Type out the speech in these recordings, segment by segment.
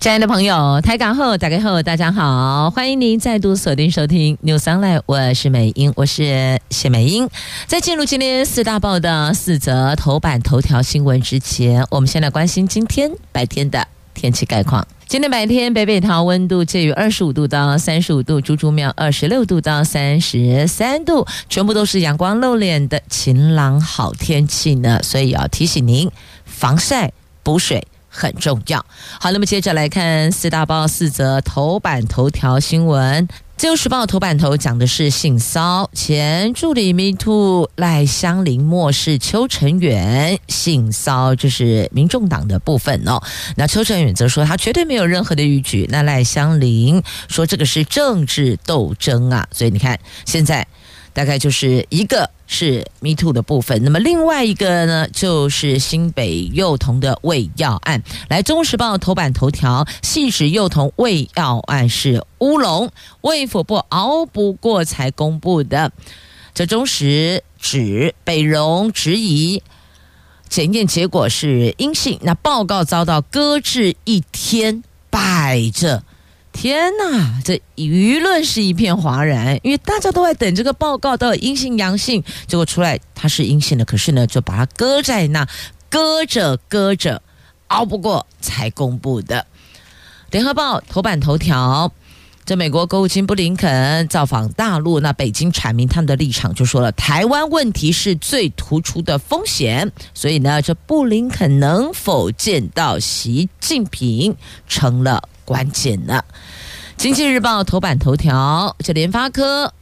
亲爱的朋友，台港后打开后，大家好，欢迎您再度锁定收听 News Online，我是美英，我是谢美英。在进入今天四大报的四则头版头条新闻之前，我们先来关心今天白天的天气概况。今天白天，北北桃温度介于二十五度到三十五度，竹竹庙二十六度到三十三度，全部都是阳光露脸的晴朗好天气呢，所以要提醒您防晒补水。很重要。好，那么接着来看四大报四则头版头条新闻。自由时报头版头讲的是性骚前助理 MeToo 赖香林漠视邱成远性骚，这是民众党的部分哦。那邱成远则说他绝对没有任何的逾矩。那赖香林说这个是政治斗争啊。所以你看现在。大概就是一个是 Me Too 的部分，那么另外一个呢，就是新北幼童的喂药案。来，《中时报》头版头条，细指幼童喂药案是乌龙，卫福部熬不过才公布的。这中时指北荣质疑检验结果是阴性，那报告遭到搁置一天，摆着。天呐，这舆论是一片哗然，因为大家都在等这个报告到底阴性阳性，结果出来它是阴性的，可是呢就把它搁在那，搁着搁着，熬不过才公布的。联合报头版头条。这美国国务卿布林肯造访大陆，那北京阐明他们的立场，就说了台湾问题是最突出的风险，所以呢，这布林肯能否见到习近平成了关键呢？经济日报头版头条，这联发科。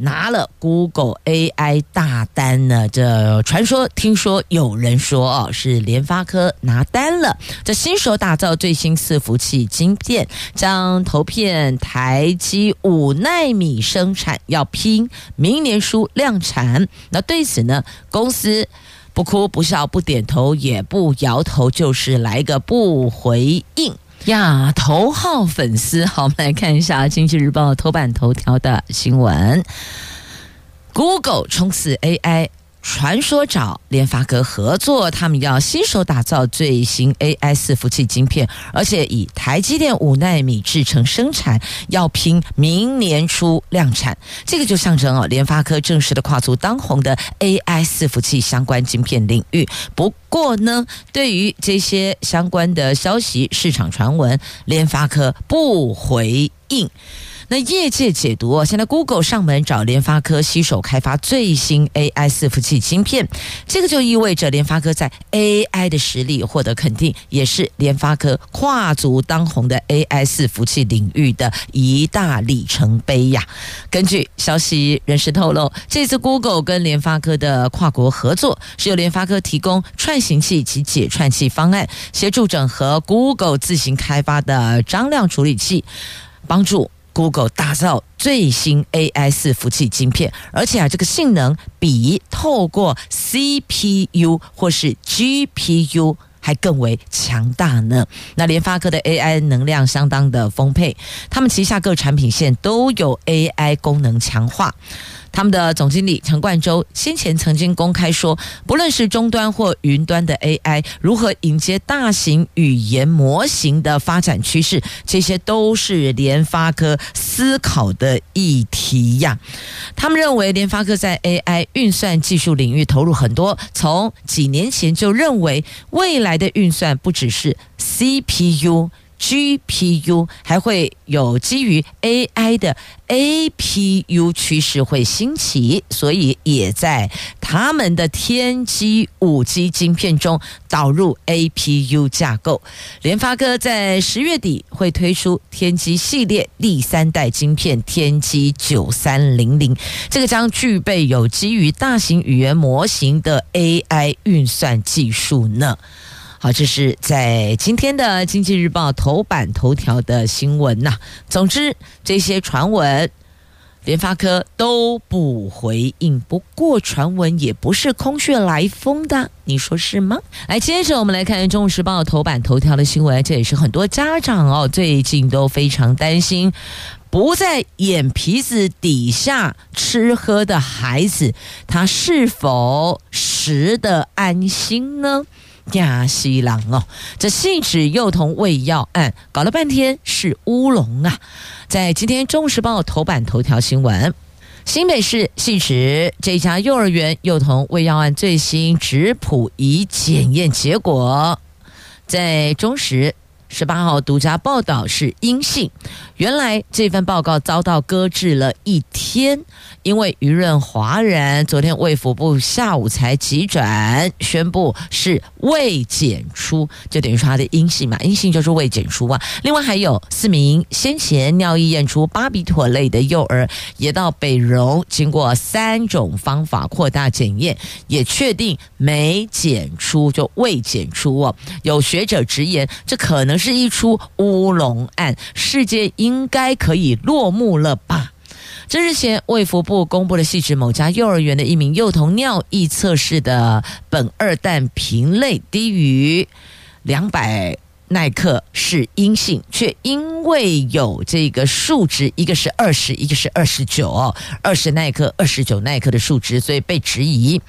拿了 Google AI 大单呢？这传说，听说有人说哦，是联发科拿单了。这新手打造最新伺服器晶片，将头片台积五纳米生产，要拼明年初量产。那对此呢，公司不哭不笑不点头也不摇头，就是来个不回应。呀，头号粉丝，好，我们来看一下《经济日报》头版头条的新闻：Google 冲刺 AI。传说找联发科合作，他们要携手打造最新 AI 伺服器晶片，而且以台积电五纳米制程生产，要拼明年初量产。这个就象征哦，联发科正式的跨足当红的 AI 伺服器相关晶片领域。不过呢，对于这些相关的消息、市场传闻，联发科不回应。那业界解读，现在 Google 上门找联发科携手开发最新 AI 伺服器芯片，这个就意味着联发科在 AI 的实力获得肯定，也是联发科跨足当红的 AI 伺服器领域的一大里程碑呀。根据消息人士透露，这次 Google 跟联发科的跨国合作，是由联发科提供串行器及解串器方案，协助整合 Google 自行开发的张量处理器，帮助。Google 打造最新 AI 伺服器晶片，而且啊，这个性能比透过 CPU 或是 GPU 还更为强大呢。那联发科的 AI 能量相当的丰沛，他们旗下各产品线都有 AI 功能强化。他们的总经理陈冠洲先前曾经公开说，不论是终端或云端的 AI，如何迎接大型语言模型的发展趋势，这些都是联发科思考的议题呀。他们认为，联发科在 AI 运算技术领域投入很多，从几年前就认为，未来的运算不只是 CPU。GPU 还会有基于 AI 的 APU 趋势会兴起，所以也在他们的天玑五 G 晶片中导入 APU 架构。联发科在十月底会推出天玑系列第三代晶片天玑九三零零，这个将具备有基于大型语言模型的 AI 运算技术呢。好，这是在今天的《经济日报》头版头条的新闻呐。总之，这些传闻，联发科都不回应。不过传闻也不是空穴来风的，你说是吗？来，接着我们来看《中国时报》头版头条的新闻，这也是很多家长哦最近都非常担心，不在眼皮子底下吃喝的孩子，他是否食得安心呢？亚西郎哦，这细纸幼童喂药案搞了半天是乌龙啊！在今天《中时报》头版头条新闻，新北市细致这家幼儿园幼童喂药案最新质谱仪检验结果，在中时。十八号独家报道是阴性，原来这份报告遭到搁置了一天，因为舆论哗然。昨天卫福部下午才急转宣布是未检出，就等于说他的阴性嘛，阴性就是未检出啊。另外还有四名先前尿液验出巴比妥类的幼儿，也到北荣经过三种方法扩大检验，也确定没检出，就未检出哦。有学者直言，这可能。是一出乌龙案，世界应该可以落幕了吧？这日前，卫福部公布了细致某家幼儿园的一名幼童尿液测试的苯二氮平类低于两百。耐克是阴性，却因为有这个数值，一个是二十，一个是二十九哦，二十耐克、二十九耐克的数值，所以被质疑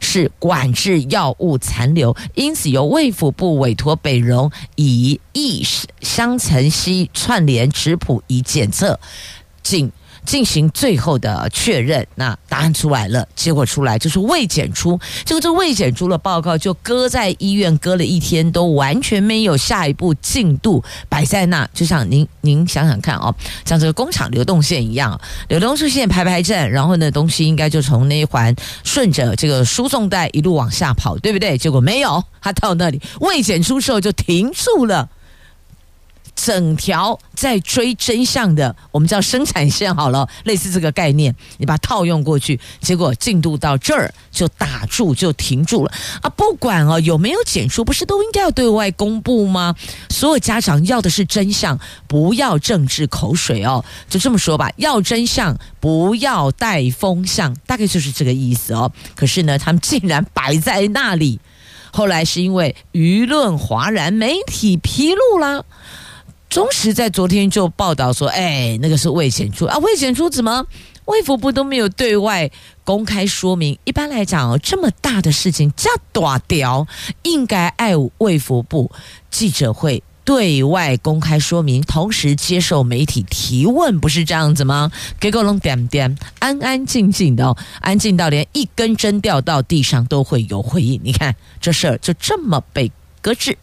是管制药物残留，因此由卫福部委托北荣以异相层析串联质谱仪检测，仅。进行最后的确认，那答案出来了，结果出来就是未检出，这个这未检出的报告就搁在医院搁了一天，都完全没有下一步进度摆在那，就像您您想想看哦，像这个工厂流动线一样，流动线排排站，然后呢东西应该就从那一环顺着这个输送带一路往下跑，对不对？结果没有，他到那里未检出时候就停住了。整条在追真相的，我们叫生产线好了，类似这个概念，你把它套用过去，结果进度到这儿就打住，就停住了啊！不管哦有没有检出，不是都应该要对外公布吗？所有家长要的是真相，不要政治口水哦，就这么说吧，要真相，不要带风向，大概就是这个意思哦。可是呢，他们竟然摆在那里，后来是因为舆论哗然，媒体披露了。中时在昨天就报道说，哎，那个是未检出啊，未检出怎么卫福部都没有对外公开说明？一般来讲哦，这么大的事情，这大条，应该爱卫福部记者会对外公开说明，同时接受媒体提问，不是这样子吗？给个龙点点，安安静静的哦，安静到连一根针掉到地上都会有回应。你看这事儿就这么被搁置，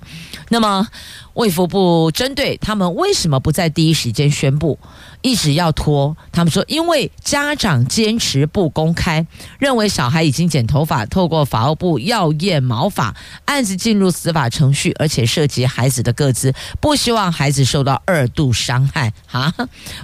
那么。卫福部针对他们为什么不在第一时间宣布，一直要拖？他们说，因为家长坚持不公开，认为小孩已经剪头发，透过法务部药验毛发，案子进入司法程序，而且涉及孩子的个资，不希望孩子受到二度伤害。哈，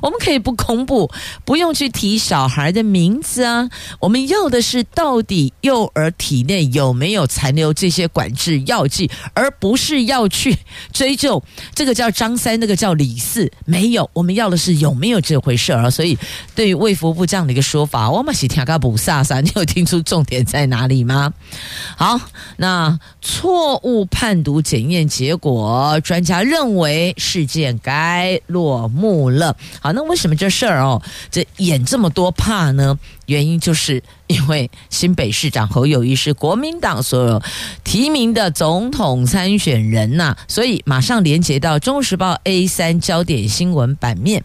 我们可以不公布，不用去提小孩的名字啊。我们要的是到底幼儿体内有没有残留这些管制药剂，而不是要去 追。就这个叫张三，那个叫李四，没有。我们要的是有没有这回事儿。啊所以，对于卫福部这样的一个说法，我们是听个不飒飒，你有听出重点在哪里吗？好，那错误判读检验结果，专家认为事件该落幕了。好，那为什么这事儿哦，这演这么多怕呢？原因就是因为新北市长侯友谊是国民党所有提名的总统参选人呐、啊，所以马上连接到《中时报》A 三焦点新闻版面，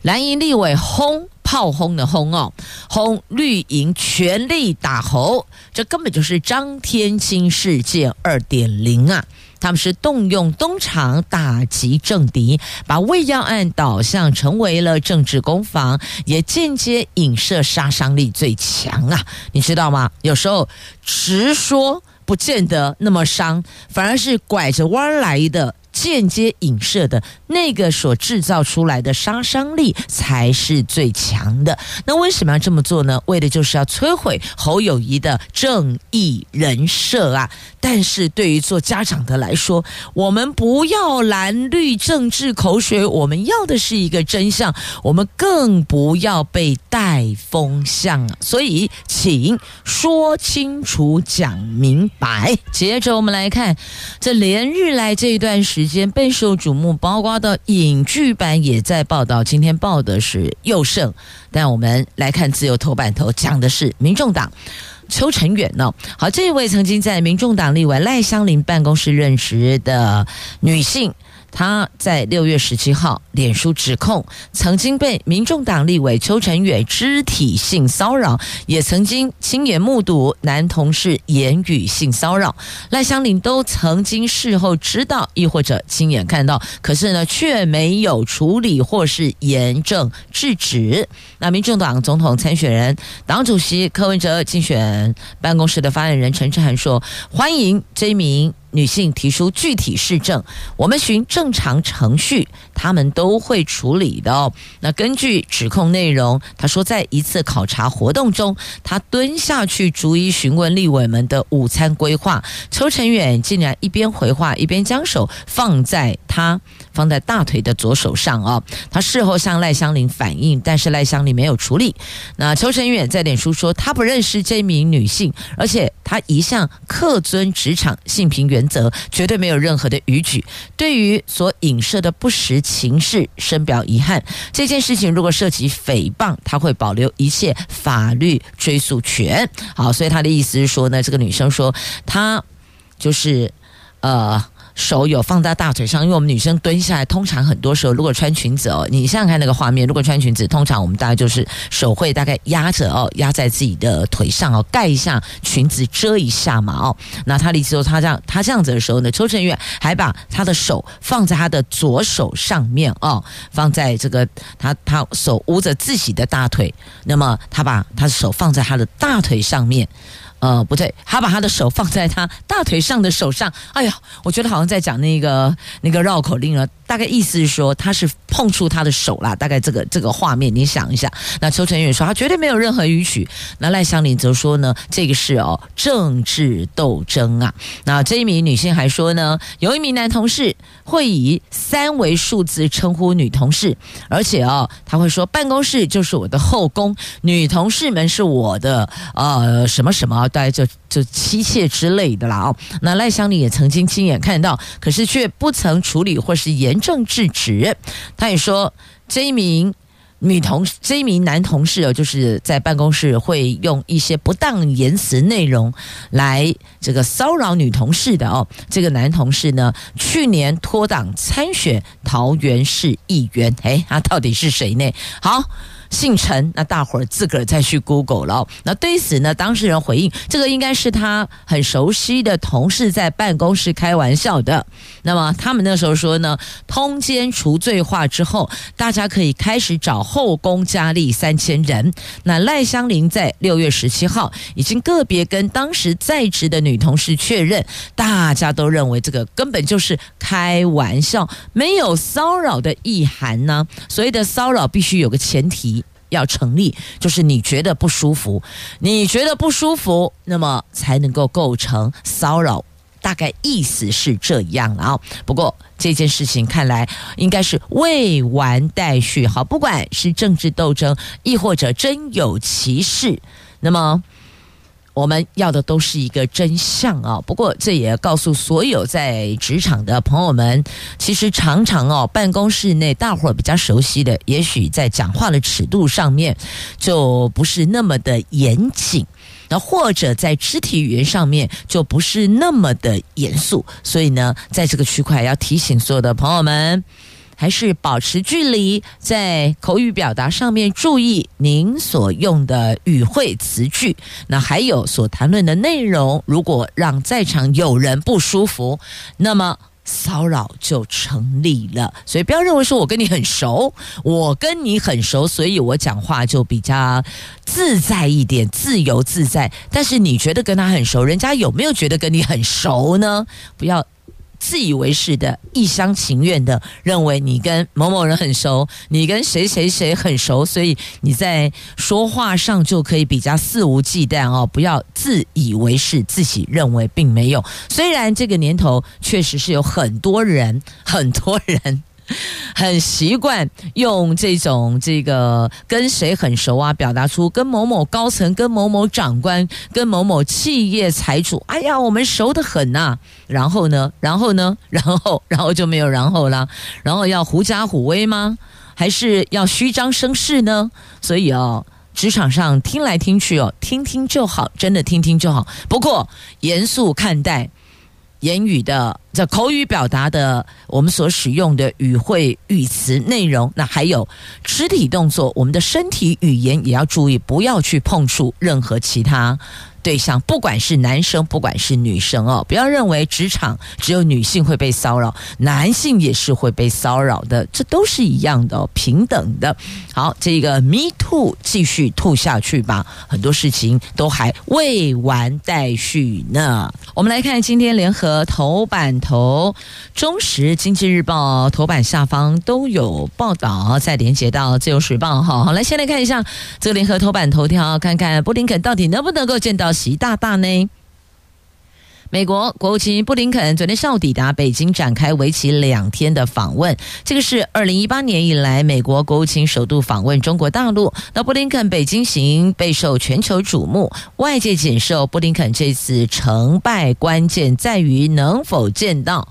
蓝营立委轰炮轰的轰哦，轰绿营全力打侯，这根本就是张天青事件二点零啊！他们是动用东厂打击政敌，把魏耀案导向成为了政治攻防，也间接影射杀伤力最强啊！你知道吗？有时候直说不见得那么伤，反而是拐着弯来的。间接影射的那个所制造出来的杀伤力才是最强的。那为什么要这么做呢？为的就是要摧毁侯友谊的正义人设啊！但是对于做家长的来说，我们不要蓝绿政治口水，我们要的是一个真相，我们更不要被带风向啊！所以，请说清楚、讲明白。接着我们来看，这连日来这一段时间备受瞩目，包括的影剧版也在报道。今天报的是右胜，但我们来看自由头版头讲的是民众党。邱成远呢？好，这位曾经在民众党立委赖香林办公室任职的女性。他在六月十七号脸书指控，曾经被民众党立委邱成远肢体性骚扰，也曾经亲眼目睹男同事言语性骚扰。赖香伶都曾经事后知道，亦或者亲眼看到，可是呢，却没有处理或是严正制止。那民众党总统参选人、党主席柯文哲竞选办公室的发言人陈志涵说：“欢迎这名。”女性提出具体事证，我们循正常程序，他们都会处理的哦。那根据指控内容，他说在一次考察活动中，他蹲下去逐一询问立委们的午餐规划，邱成远竟然一边回话，一边将手放在他放在大腿的左手上哦。他事后向赖香林反映，但是赖香林没有处理。那邱成远在脸书说，他不认识这名女性，而且他一向恪遵职场性平原原则绝对没有任何的逾矩，对于所影射的不实情事深表遗憾。这件事情如果涉及诽谤，他会保留一切法律追诉权。好，所以他的意思是说呢，这个女生说她就是呃。手有放在大腿上，因为我们女生蹲下来，通常很多时候如果穿裙子哦，你想想看那个画面，如果穿裙子，通常我们大概就是手会大概压着哦，压在自己的腿上哦，盖一下裙子遮一下嘛哦。那他的意思说，他这样他这样子的时候呢，邱晨远还把他的手放在他的左手上面哦，放在这个他他手捂着自己的大腿，那么他把他的手放在他的大腿上面。呃，不对，他把他的手放在他大腿上的手上。哎呀，我觉得好像在讲那个那个绕口令了。大概意思是说，他是碰触他的手啦。大概这个这个画面，你想一下。那邱成远说他绝对没有任何逾矩。那赖香林则说呢，这个是哦政治斗争啊。那这一名女性还说呢，有一名男同事会以三维数字称呼女同事，而且哦他会说办公室就是我的后宫，女同事们是我的呃什么什么。大概就就妻妾之类的啦哦，那赖香伶也曾经亲眼看到，可是却不曾处理或是严正制止。他也说，这一名女同这一名男同事哦，就是在办公室会用一些不当言辞内容来这个骚扰女同事的哦。这个男同事呢，去年脱党参选桃园市议员，诶，他到底是谁呢？好。姓陈，那大伙儿自个儿再去 Google 了。那对此呢，当事人回应，这个应该是他很熟悉的同事在办公室开玩笑的。那么他们那时候说呢，通奸除罪化之后，大家可以开始找后宫佳丽三千人。那赖香林在六月十七号已经个别跟当时在职的女同事确认，大家都认为这个根本就是开玩笑，没有骚扰的意涵呢。所谓的骚扰必须有个前提。要成立，就是你觉得不舒服，你觉得不舒服，那么才能够构成骚扰。大概意思是这样啊。不过这件事情看来应该是未完待续。好，不管是政治斗争，亦或者真有其事，那么。我们要的都是一个真相啊！不过这也告诉所有在职场的朋友们，其实常常哦，办公室内大伙儿比较熟悉的，也许在讲话的尺度上面就不是那么的严谨，那或者在肢体语言上面就不是那么的严肃。所以呢，在这个区块要提醒所有的朋友们。还是保持距离，在口语表达上面注意您所用的语汇词句。那还有所谈论的内容，如果让在场有人不舒服，那么骚扰就成立了。所以不要认为说我跟你很熟，我跟你很熟，所以我讲话就比较自在一点，自由自在。但是你觉得跟他很熟，人家有没有觉得跟你很熟呢？不要。自以为是的、一厢情愿的认为你跟某某人很熟，你跟谁谁谁很熟，所以你在说话上就可以比较肆无忌惮哦。不要自以为是，自己认为并没有。虽然这个年头确实是有很多人，很多人。很习惯用这种这个跟谁很熟啊，表达出跟某某高层、跟某某长官、跟某某企业财主，哎呀，我们熟得很呐、然后呢，然后呢，然后 然后就没有然后了。然后要狐假虎威吗？还是要虚张声势呢？所以哦，职场上听来听去哦，听听就好，真的听听就好。不过严肃看待。言语的这口语表达的，我们所使用的语汇、语词内容，那还有肢体动作，我们的身体语言也要注意，不要去碰触任何其他。对象，不管是男生，不管是女生哦，不要认为职场只有女性会被骚扰，男性也是会被骚扰的，这都是一样的哦，平等的。好，这个 Me Too 继续吐下去吧，很多事情都还未完待续呢。我们来看今天联合头版头、中时、经济日报头版下方都有报道，再连接到自由时报哈。好，来先来看一下这个联合头版头条，看看布林肯到底能不能够见到。习大大呢？美国国务卿布林肯昨天上午抵达北京，展开为期两天的访问。这个是二零一八年以来美国国务卿首度访问中国大陆。那布林肯北京行备受全球瞩目，外界谨受布林肯这次成败关键在于能否见到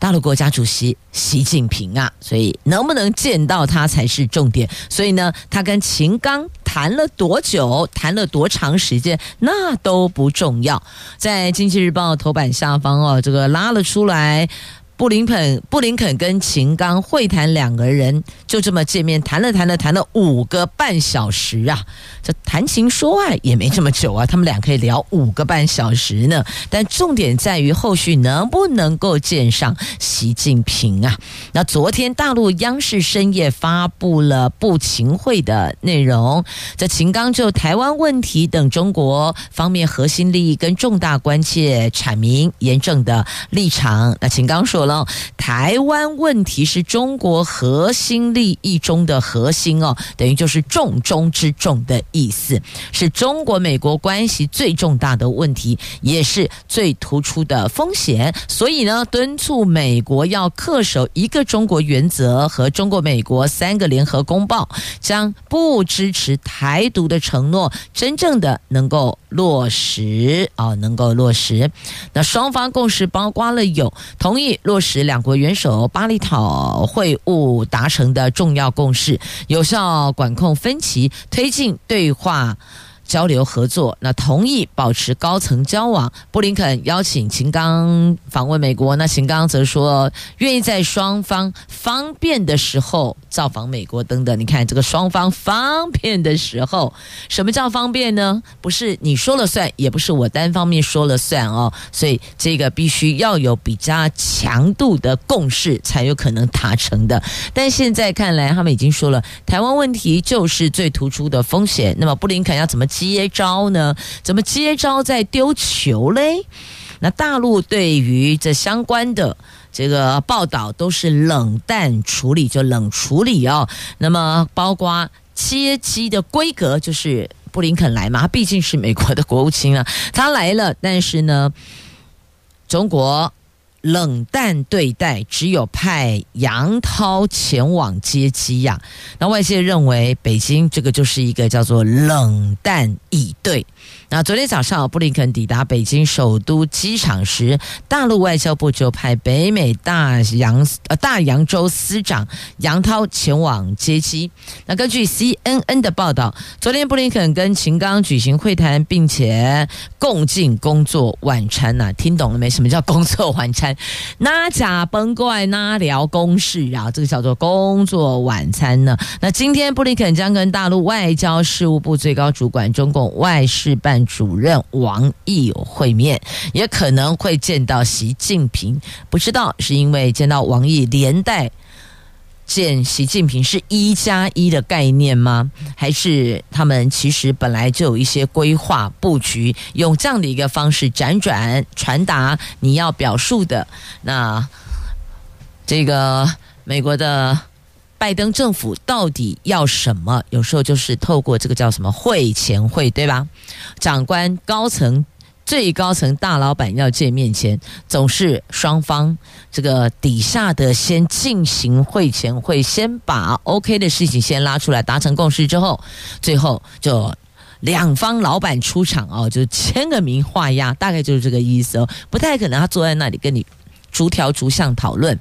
大陆国家主席习近平啊，所以能不能见到他才是重点。所以呢，他跟秦刚。谈了多久？谈了多长时间？那都不重要。在《经济日报》头版下方哦，这个拉了出来。布林肯，布林肯跟秦刚会谈，两个人就这么见面谈了谈了谈了五个半小时啊！这谈情说爱也没这么久啊，他们俩可以聊五个半小时呢。但重点在于后续能不能够见上习近平啊？那昨天大陆央视深夜发布了布秦会的内容，这秦刚就台湾问题等中国方面核心利益跟重大关切阐明严正的立场。那秦刚说了。台湾问题是中国核心利益中的核心哦，等于就是重中之重的意思，是中国美国关系最重大的问题，也是最突出的风险。所以呢，敦促美国要恪守一个中国原则和中国美国三个联合公报，将不支持台独的承诺真正的能够落实啊，能够落实。那双方共识包括了有同意落。使两国元首巴厘岛会晤达成的重要共识，有效管控分歧，推进对话。交流合作，那同意保持高层交往。布林肯邀请秦刚访问美国，那秦刚则说愿意在双方方便的时候造访美国等等。你看这个双方方便的时候，什么叫方便呢？不是你说了算，也不是我单方面说了算哦。所以这个必须要有比较强度的共识才有可能达成的。但现在看来，他们已经说了，台湾问题就是最突出的风险。那么布林肯要怎么？接招呢？怎么接招再丢球嘞？那大陆对于这相关的这个报道都是冷淡处理，就冷处理哦。那么包括接机的规格，就是布林肯来嘛，他毕竟是美国的国务卿啊，他来了，但是呢，中国。冷淡对待，只有派杨涛前往接机呀。那外界认为，北京这个就是一个叫做冷淡以对。那昨天早上，布林肯抵达北京首都机场时，大陆外交部就派北美大洋呃大洋洲司长杨涛前往接机。那根据 CNN 的报道，昨天布林肯跟秦刚举行会谈，并且共进工作晚餐呐、听懂了没？什么叫工作晚餐？那假崩怪那聊公事啊，这个叫做工作晚餐呢。那今天布林肯将跟大陆外交事务部最高主管中共外事办。主任王毅有会面，也可能会见到习近平，不知道是因为见到王毅连带见习近平是一加一的概念吗？还是他们其实本来就有一些规划布局，用这样的一个方式辗转传达你要表述的？那这个美国的拜登政府到底要什么？有时候就是透过这个叫什么会前会，对吧？长官高层。最高层大老板要见面前，总是双方这个底下的先进行会前会，先把 OK 的事情先拉出来，达成共识之后，最后就两方老板出场哦，就签个名画押，大概就是这个意思哦，不太可能他坐在那里跟你逐条逐项讨论。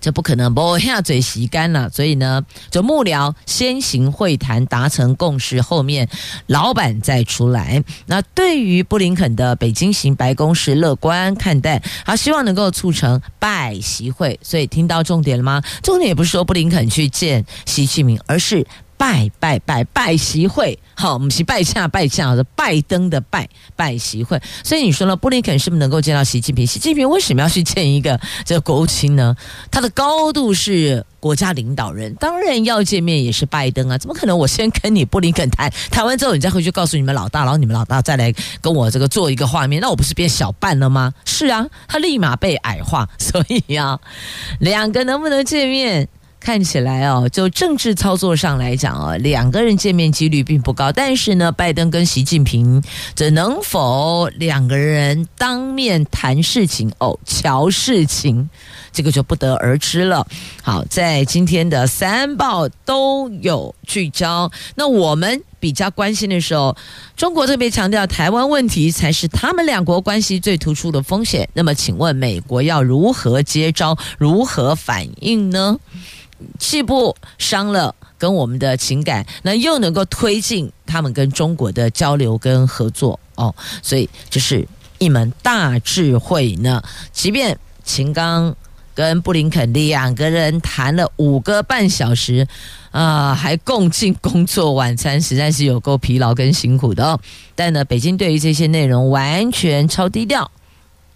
这不可能，不下嘴洗干了。所以呢，就幕僚先行会谈，达成共识，后面老板再出来。那对于布林肯的北京行，白宫是乐观看待，他希望能够促成拜习会。所以听到重点了吗？重点也不是说布林肯去见习近平，而是。拜拜拜拜习会，好，我们是拜洽拜洽，是拜登的拜拜习会。所以你说呢？布林肯是不是能够见到习近平？习近平为什么要去见一个这个国务卿呢？他的高度是国家领导人，当然要见面也是拜登啊！怎么可能？我先跟你布林肯谈，谈完之后你再回去告诉你们老大，然后你们老大再来跟我这个做一个画面，那我不是变小半了吗？是啊，他立马被矮化。所以、啊，两个能不能见面？看起来哦，就政治操作上来讲哦，两个人见面几率并不高。但是呢，拜登跟习近平这能否两个人当面谈事情哦，瞧事情，这个就不得而知了。好，在今天的三报都有聚焦。那我们比较关心的时候，中国特别强调台湾问题才是他们两国关系最突出的风险。那么，请问美国要如何接招，如何反应呢？既不伤了跟我们的情感，那又能够推进他们跟中国的交流跟合作哦，所以这是一门大智慧呢。即便秦刚跟布林肯两个人谈了五个半小时啊，还共进工作晚餐，实在是有够疲劳跟辛苦的哦。但呢，北京对于这些内容完全超低调，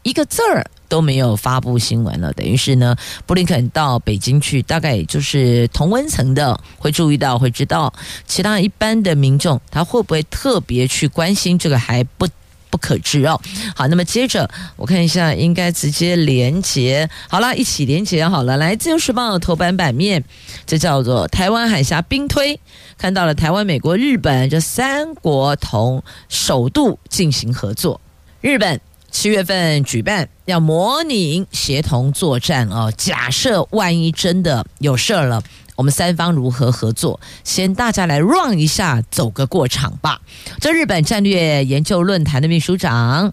一个字儿。都没有发布新闻了，等于是呢，布林肯到北京去，大概也就是同温层的会注意到，会知道其他一般的民众他会不会特别去关心这个还不不可知哦。好，那么接着我看一下，应该直接连接好了，一起连接好了。来，自由时报的头版版面，这叫做台湾海峡兵推，看到了台湾、美国、日本这三国同首度进行合作，日本。七月份举办要模拟协同作战哦，假设万一真的有事儿了，我们三方如何合作？先大家来 run 一下，走个过场吧。这日本战略研究论坛的秘书长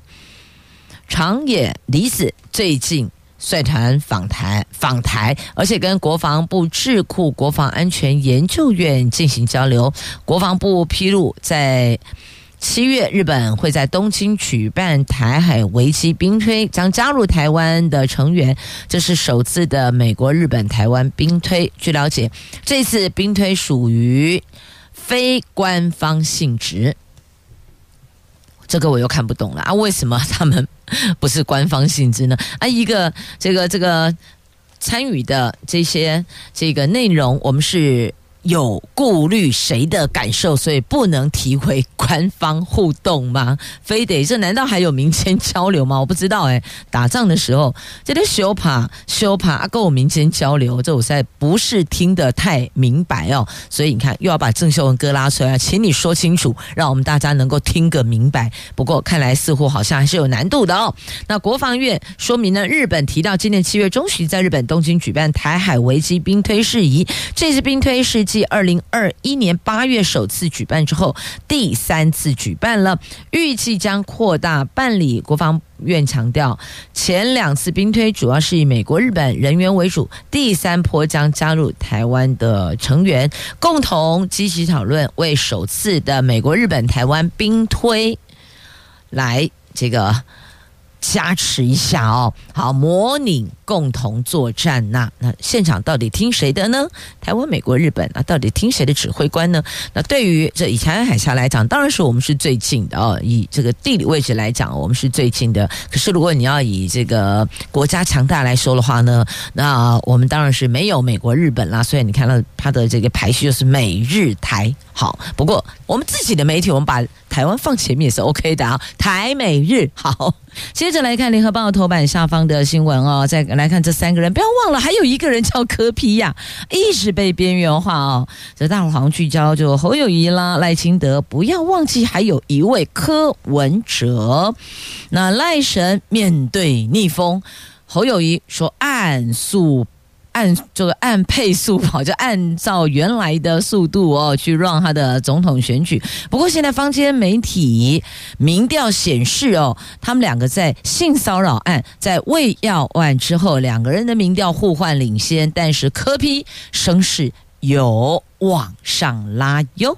长野梨子最近率团访台，访台，而且跟国防部智库国防安全研究院进行交流。国防部披露在。七月，日本会在东京举办台海危机兵推，将加入台湾的成员，这是首次的美国、日本、台湾兵推。据了解，这次兵推属于非官方性质，这个我又看不懂了啊！为什么他们不是官方性质呢？啊，一个这个这个参与的这些这个内容，我们是。有顾虑谁的感受，所以不能提回官方互动吗？非得这难道还有民间交流吗？我不知道哎。打仗的时候，这都修帕修帕跟我民间交流，这我实在不是听得太明白哦。所以你看，又要把郑秀文哥拉出来，请你说清楚，让我们大家能够听个明白。不过看来似乎好像还是有难度的哦。那国防院说明呢，日本提到今年七月中旬在日本东京举办台海危机兵推事宜，这次兵推是。继二零二一年八月首次举办之后，第三次举办了，预计将扩大办理。国防院强调，前两次兵推主要是以美国、日本人员为主，第三波将加入台湾的成员，共同积极讨论，为首次的美国、日本、台湾兵推来这个加持一下哦，好，模拟共同作战呐、啊。那现场到底听谁的呢？台湾、美国、日本啊，到底听谁的指挥官呢？那对于这以台湾海峡来讲，当然是我们是最近的哦。以这个地理位置来讲，我们是最近的。可是如果你要以这个国家强大来说的话呢，那我们当然是没有美国、日本啦。所以你看到它的这个排序就是美日台。好，不过我们自己的媒体，我们把台湾放前面也是 OK 的啊。台美日好。接着来看联合报头版下方的新闻哦，再来看这三个人，不要忘了还有一个人叫柯皮呀，一直被边缘化哦。这大黄聚焦就侯友谊啦、赖清德，不要忘记还有一位柯文哲。那赖神面对逆风，侯友谊说按速。按就是按配速跑，就按照原来的速度哦去让他的总统选举。不过现在坊间媒体民调显示哦，他们两个在性骚扰案、在未要案之后，两个人的民调互换领先，但是科批声势有往上拉哟。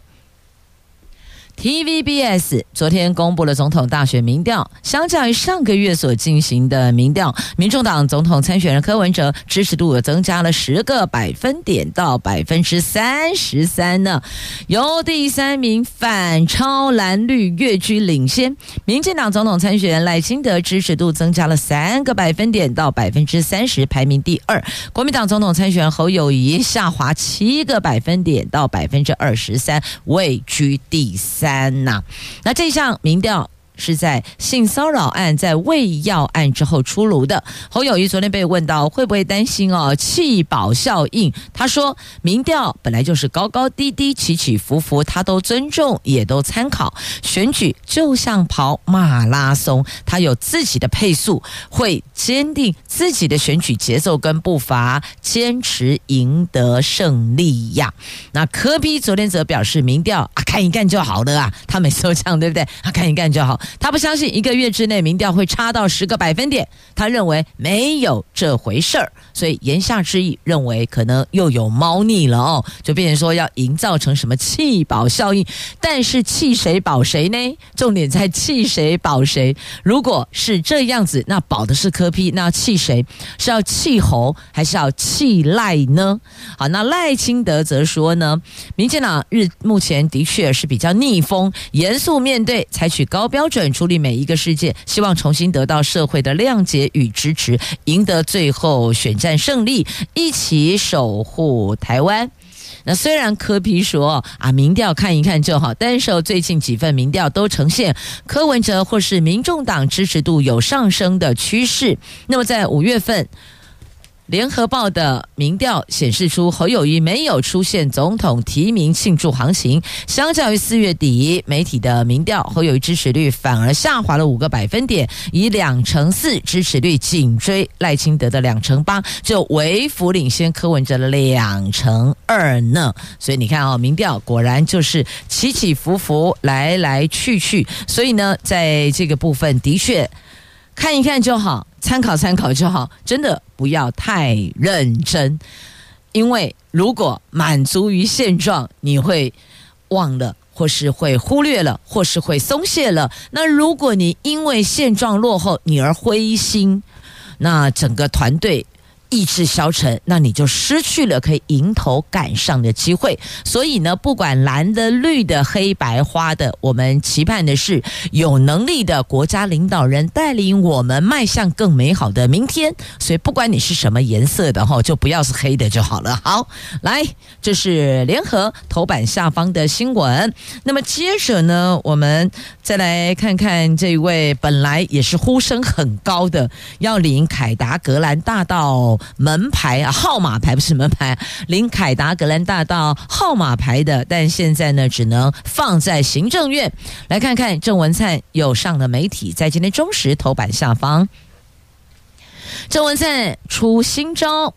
TVBS 昨天公布了总统大选民调，相较于上个月所进行的民调，民众党总统参选人柯文哲支持度增加了十个百分点到百分之三十三呢。由第三名反超蓝绿跃居领先，民进党总统参选人赖清德支持度增加了三个百分点到百分之三十，排名第二。国民党总统参选人侯友谊下滑七个百分点到百分之二十三，位居第三。三呐，那这项民调。是在性骚扰案在喂药案之后出炉的。侯友谊昨天被问到会不会担心哦弃保效应，他说民调本来就是高高低低起起伏伏，他都尊重也都参考。选举就像跑马拉松，他有自己的配速，会坚定自己的选举节奏跟步伐，坚持赢得胜利呀。那柯 P 昨天则表示民调啊看一看就好了啊，他每次都这样对不对？啊看一看就好。他不相信一个月之内民调会差到十个百分点，他认为没有这回事儿，所以言下之意认为可能又有猫腻了哦，就变成说要营造成什么弃保效应，但是弃谁保谁呢？重点在弃谁保谁。如果是这样子，那保的是柯 P，那气谁？是要弃侯还是要弃赖呢？好，那赖清德则说呢，民进党日目前的确是比较逆风，严肃面对，采取高标准。处理每一个事件，希望重新得到社会的谅解与支持，赢得最后选战胜利，一起守护台湾。那虽然柯 P 说啊，民调看一看就好，但是最近几份民调都呈现柯文哲或是民众党支持度有上升的趋势。那么在五月份。联合报的民调显示出侯友谊没有出现总统提名庆祝行情，相较于四月底媒体的民调，侯友谊支持率反而下滑了五个百分点，以两成四支持率紧追赖清德的两成八，就微幅领先柯文哲的两成二呢。所以你看哦，民调果然就是起起伏伏，来来去去，所以呢，在这个部分的确看一看就好。参考参考就好，真的不要太认真，因为如果满足于现状，你会忘了，或是会忽略了，或是会松懈了。那如果你因为现状落后，你而灰心，那整个团队。意志消沉，那你就失去了可以迎头赶上的机会。所以呢，不管蓝的、绿的、黑白花的，我们期盼的是有能力的国家领导人带领我们迈向更美好的明天。所以，不管你是什么颜色的哈，就不要是黑的就好了。好，来，这是联合头版下方的新闻。那么接着呢，我们再来看看这位本来也是呼声很高的，要领凯达格兰大道。门牌啊，号码牌不是门牌，林凯达格兰大道号码牌的，但现在呢，只能放在行政院。来看看郑文灿有上的媒体，在今天中时头版下方，郑文灿出新招，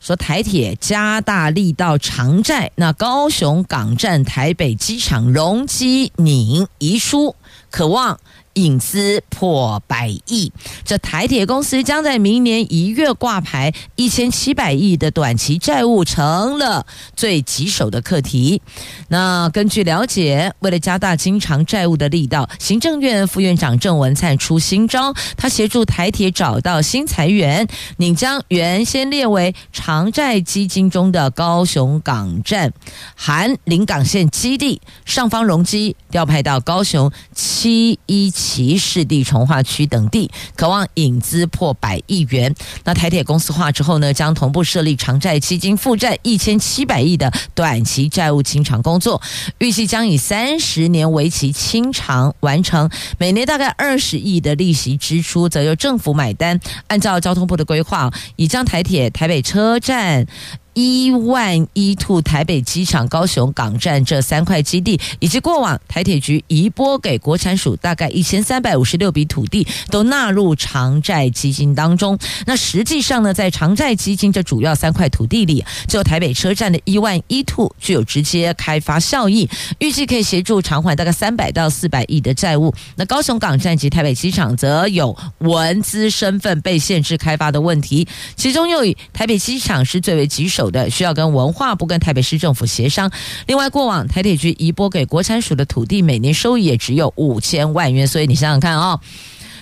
说台铁加大力道偿债，那高雄港站、台北机场容积拧遗书，渴望。引资破百亿。这台铁公司将在明年一月挂牌，一千七百亿的短期债务成了最棘手的课题。那根据了解，为了加大经常债务的力道，行政院副院长郑文灿出新招，他协助台铁找到新财源，拟将原先列为偿债基金中的高雄港站含临港线基地上方容积调派到高雄七一期市地重化区等地，渴望引资破百亿元。那台铁公司化之后呢，将同步设立偿债基金，负债一千七百亿的短期债务清偿工作，预计将以三十年为期清偿完成，每年大概二十亿的利息支出则由政府买单。按照交通部的规划，已将台铁台北车站。一万一兔台北机场、高雄港站这三块基地，以及过往台铁局移拨给国产署大概一千三百五十六笔土地，都纳入偿债基金当中。那实际上呢，在偿债基金这主要三块土地里，就台北车站的一万一兔具有直接开发效益，预计可以协助偿还大概三百到四百亿的债务。那高雄港站及台北机场则有文资身份被限制开发的问题，其中又以台北机场是最为棘手。有的需要跟文化部跟台北市政府协商。另外，过往台铁局移拨给国产署的土地，每年收益也只有五千万元。所以你想想看啊、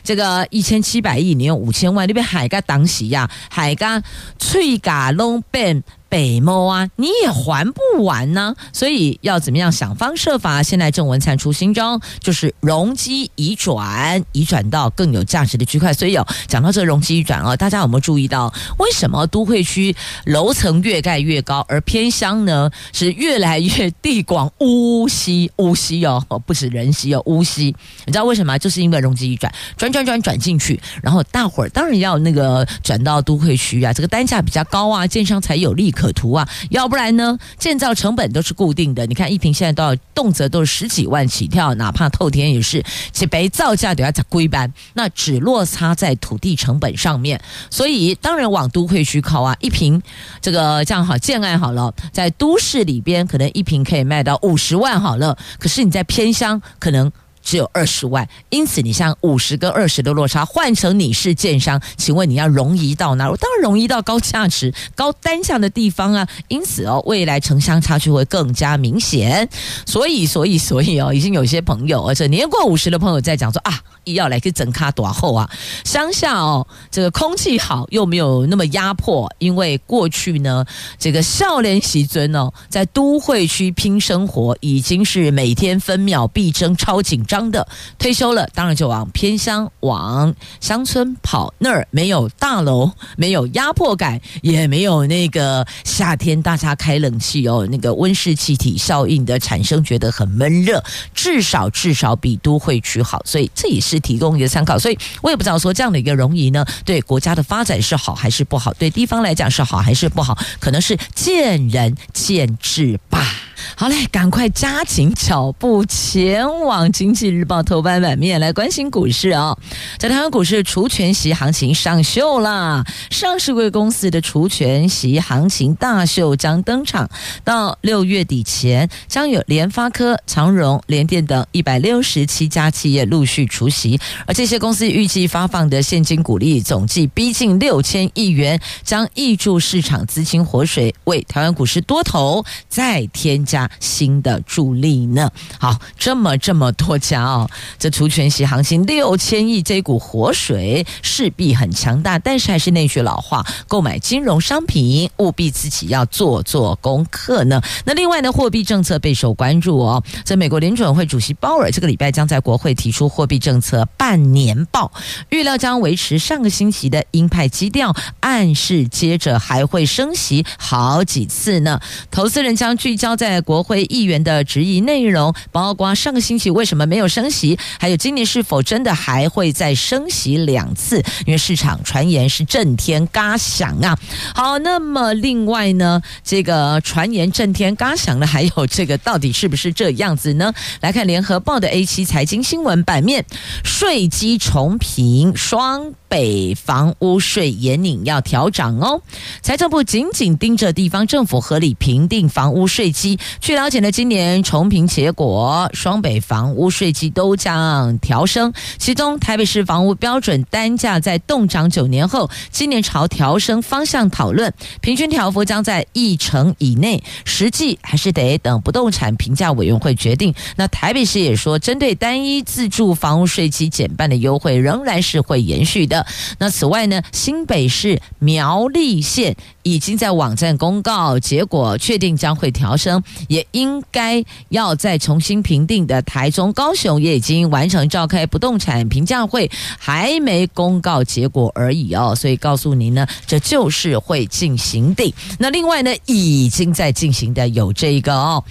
这个一千七百亿，你用五千万，那边海嘎当席呀，海嘎吹嘎龙变。北摸啊，你也还不完呢，所以要怎么样想方设法？现在郑文灿出新招，就是容积移转，移转到更有价值的区块。所以有讲到这个容积移转啊，大家有没有注意到，为什么都会区楼层越盖越高，而偏乡呢是越来越地广屋稀屋稀哦，不止人稀哦，屋稀。你知道为什么？就是因为容积移转，转转转转进去，然后大伙儿当然要那个转到都会区啊，这个单价比较高啊，建商才有利。可图啊，要不然呢？建造成本都是固定的。你看一坪现在都要动辄都是十几万起跳，哪怕透天也是，这杯造价都要在归班，那只落差在土地成本上面。所以当然往都会区靠啊，一坪这个这样好建案好了，在都市里边可能一坪可以卖到五十万好了，可是你在偏乡可能。只有二十万，因此你像五十跟二十的落差，换成你是建商，请问你要容易到哪？我当然容易到高价值、高单价的地方啊。因此哦，未来城乡差距会更加明显。所以，所以，所以哦，已经有些朋友，而且年过五十的朋友在讲说啊，要来去整卡多厚啊？乡下哦，这个空气好又没有那么压迫，因为过去呢，这个少年习尊哦，在都会区拼生活，已经是每天分秒必争，超紧。张的退休了，当然就往偏乡、往乡村跑。那儿没有大楼，没有压迫感，也没有那个夏天大家开冷气哦，那个温室气体效应的产生，觉得很闷热。至少至少比都会区好，所以这也是提供一个参考。所以我也不知道说这样的一个容易呢，对国家的发展是好还是不好？对地方来讲是好还是不好？可能是见仁见智吧。好嘞，赶快加紧脚步，前往经济日报头版版面来关心股市哦。在台湾股市除权息行情上秀啦，上市贵公司的除权息行情大秀将登场。到六月底前，将有联发科、长荣、联电等一百六十七家企业陆续除息，而这些公司预计发放的现金股利总计逼近六千亿元，将挹注市场资金活水，为台湾股市多头再添加新的助力呢？好，这么这么多家哦，这除权息行情六千亿这股活水势必很强大，但是还是那句老话，购买金融商品务必自己要做做功课呢。那另外呢，货币政策备受关注哦。这美国联准会主席鲍尔这个礼拜将在国会提出货币政策半年报，预料将维持上个星期的鹰派基调，暗示接着还会升息好几次呢。投资人将聚焦在。国会议员的质疑内容包括上个星期为什么没有升息，还有今年是否真的还会再升息两次？因为市场传言是震天嘎响啊。好，那么另外呢，这个传言震天嘎响的还有这个到底是不是这样子呢？来看联合报的 A 七财经新闻版面，税基重评双。北房屋税严拟要调涨哦，财政部紧紧盯着地方政府合理评定房屋税基，据了解呢，今年重评结果，双北房屋税基都将调升，其中台北市房屋标准单价在冻涨九年后，今年朝调升方向讨论，平均调幅将在一成以内，实际还是得等不动产评价委员会决定。那台北市也说，针对单一自住房屋税基减半的优惠仍然是会延续的。那此外呢，新北市苗栗县已经在网站公告结果，确定将会调升，也应该要再重新评定的。台中、高雄也已经完成召开不动产评价会，还没公告结果而已哦。所以告诉您呢，这就是会进行的。那另外呢，已经在进行的有这一个哦。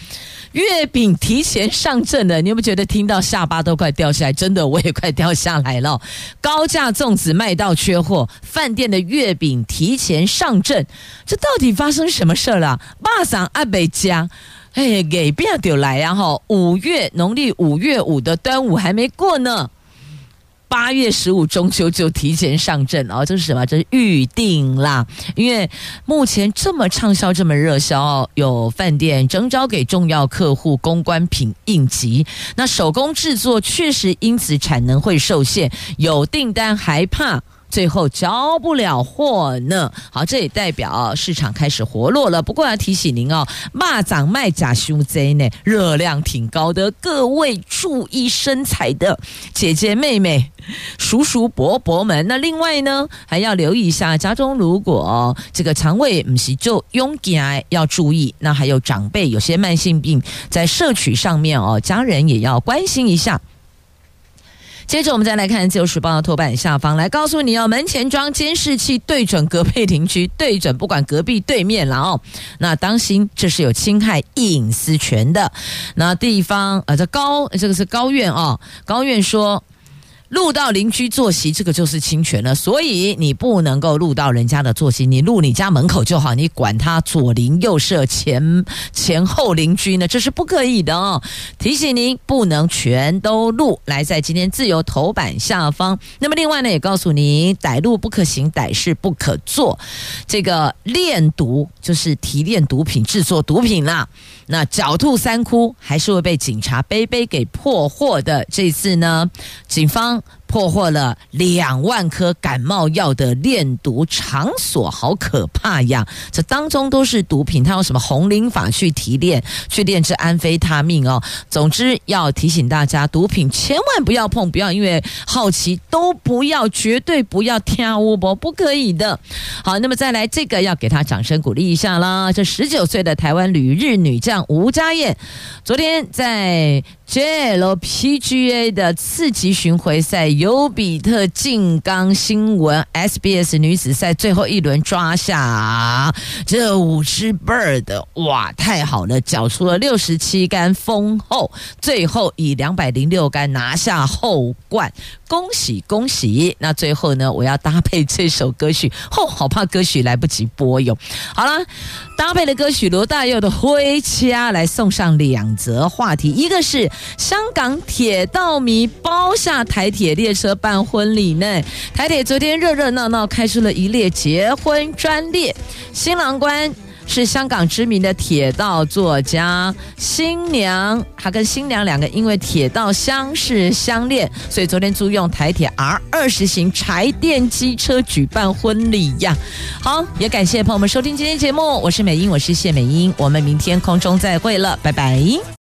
月饼提前上阵了，你有没有觉得听到下巴都快掉下来？真的，我也快掉下来了。高价粽子卖到缺货，饭店的月饼提前上阵，这到底发生什么事了？马上阿北家，哎，给不要丢来呀！哈，五月农历五月五的端午还没过呢。八月十五中秋就提前上阵哦，这是什么？这是预定啦！因为目前这么畅销、这么热销，有饭店征招给重要客户公关品应急，那手工制作确实因此产能会受限，有订单还怕。最后交不了货呢，好，这也代表市场开始活络了。不过要提醒您哦，蚂蚱卖假胸贼呢，热量挺高的，各位注意身材的姐姐妹妹、叔叔伯伯们。那另外呢，还要留意一下家中如果这个肠胃不是就拥挤，要注意。那还有长辈有些慢性病，在摄取上面哦，家人也要关心一下。接着我们再来看《自由时报》的头版下方，来告诉你哦，门前装监视器对准隔壁邻居，对准不管隔壁对面了哦，那当心这是有侵害隐私权的。那地方啊，这高这个是高院哦，高院说。录到邻居作息，这个就是侵权了，所以你不能够录到人家的作息，你录你家门口就好，你管他左邻右舍、前前后邻居呢，这是不可以的哦。提醒您不能全都录，来在今天自由头版下方。那么另外呢，也告诉您，歹路不可行，歹事不可做。这个炼毒就是提炼毒品、制作毒品啦。那狡兔三窟还是会被警察杯杯给破获的。这次呢，警方。上破获了两万颗感冒药的炼毒场所，好可怕呀！这当中都是毒品，他用什么红灵法去提炼，去炼制安非他命哦。总之要提醒大家，毒品千万不要碰，不要因为好奇都不要，绝对不要跳乌波，不可以的。好，那么再来这个要给他掌声鼓励一下啦！这十九岁的台湾旅日女将吴佳燕，昨天在 JLPGA 的次级巡回赛。尤比特静冈新闻 SBS 女子赛最后一轮抓下这五只 bird，哇，太好了，缴出了六十七杆丰后，最后以两百零六杆拿下后冠。恭喜恭喜！那最后呢，我要搭配这首歌曲，吼、哦，好怕歌曲来不及播哟。好了，搭配的歌曲罗大佑的《回家》来送上两则话题，一个是香港铁道迷包下台铁列列车办婚礼呢。台铁昨天热热闹闹开出了一列结婚专列，新郎官。是香港知名的铁道作家，新娘还跟新娘两个因为铁道相识相恋，所以昨天租用台铁 R 二十型柴电机车举办婚礼呀。好，也感谢朋友们收听今天节目，我是美英，我是谢美英，我们明天空中再会了，拜拜。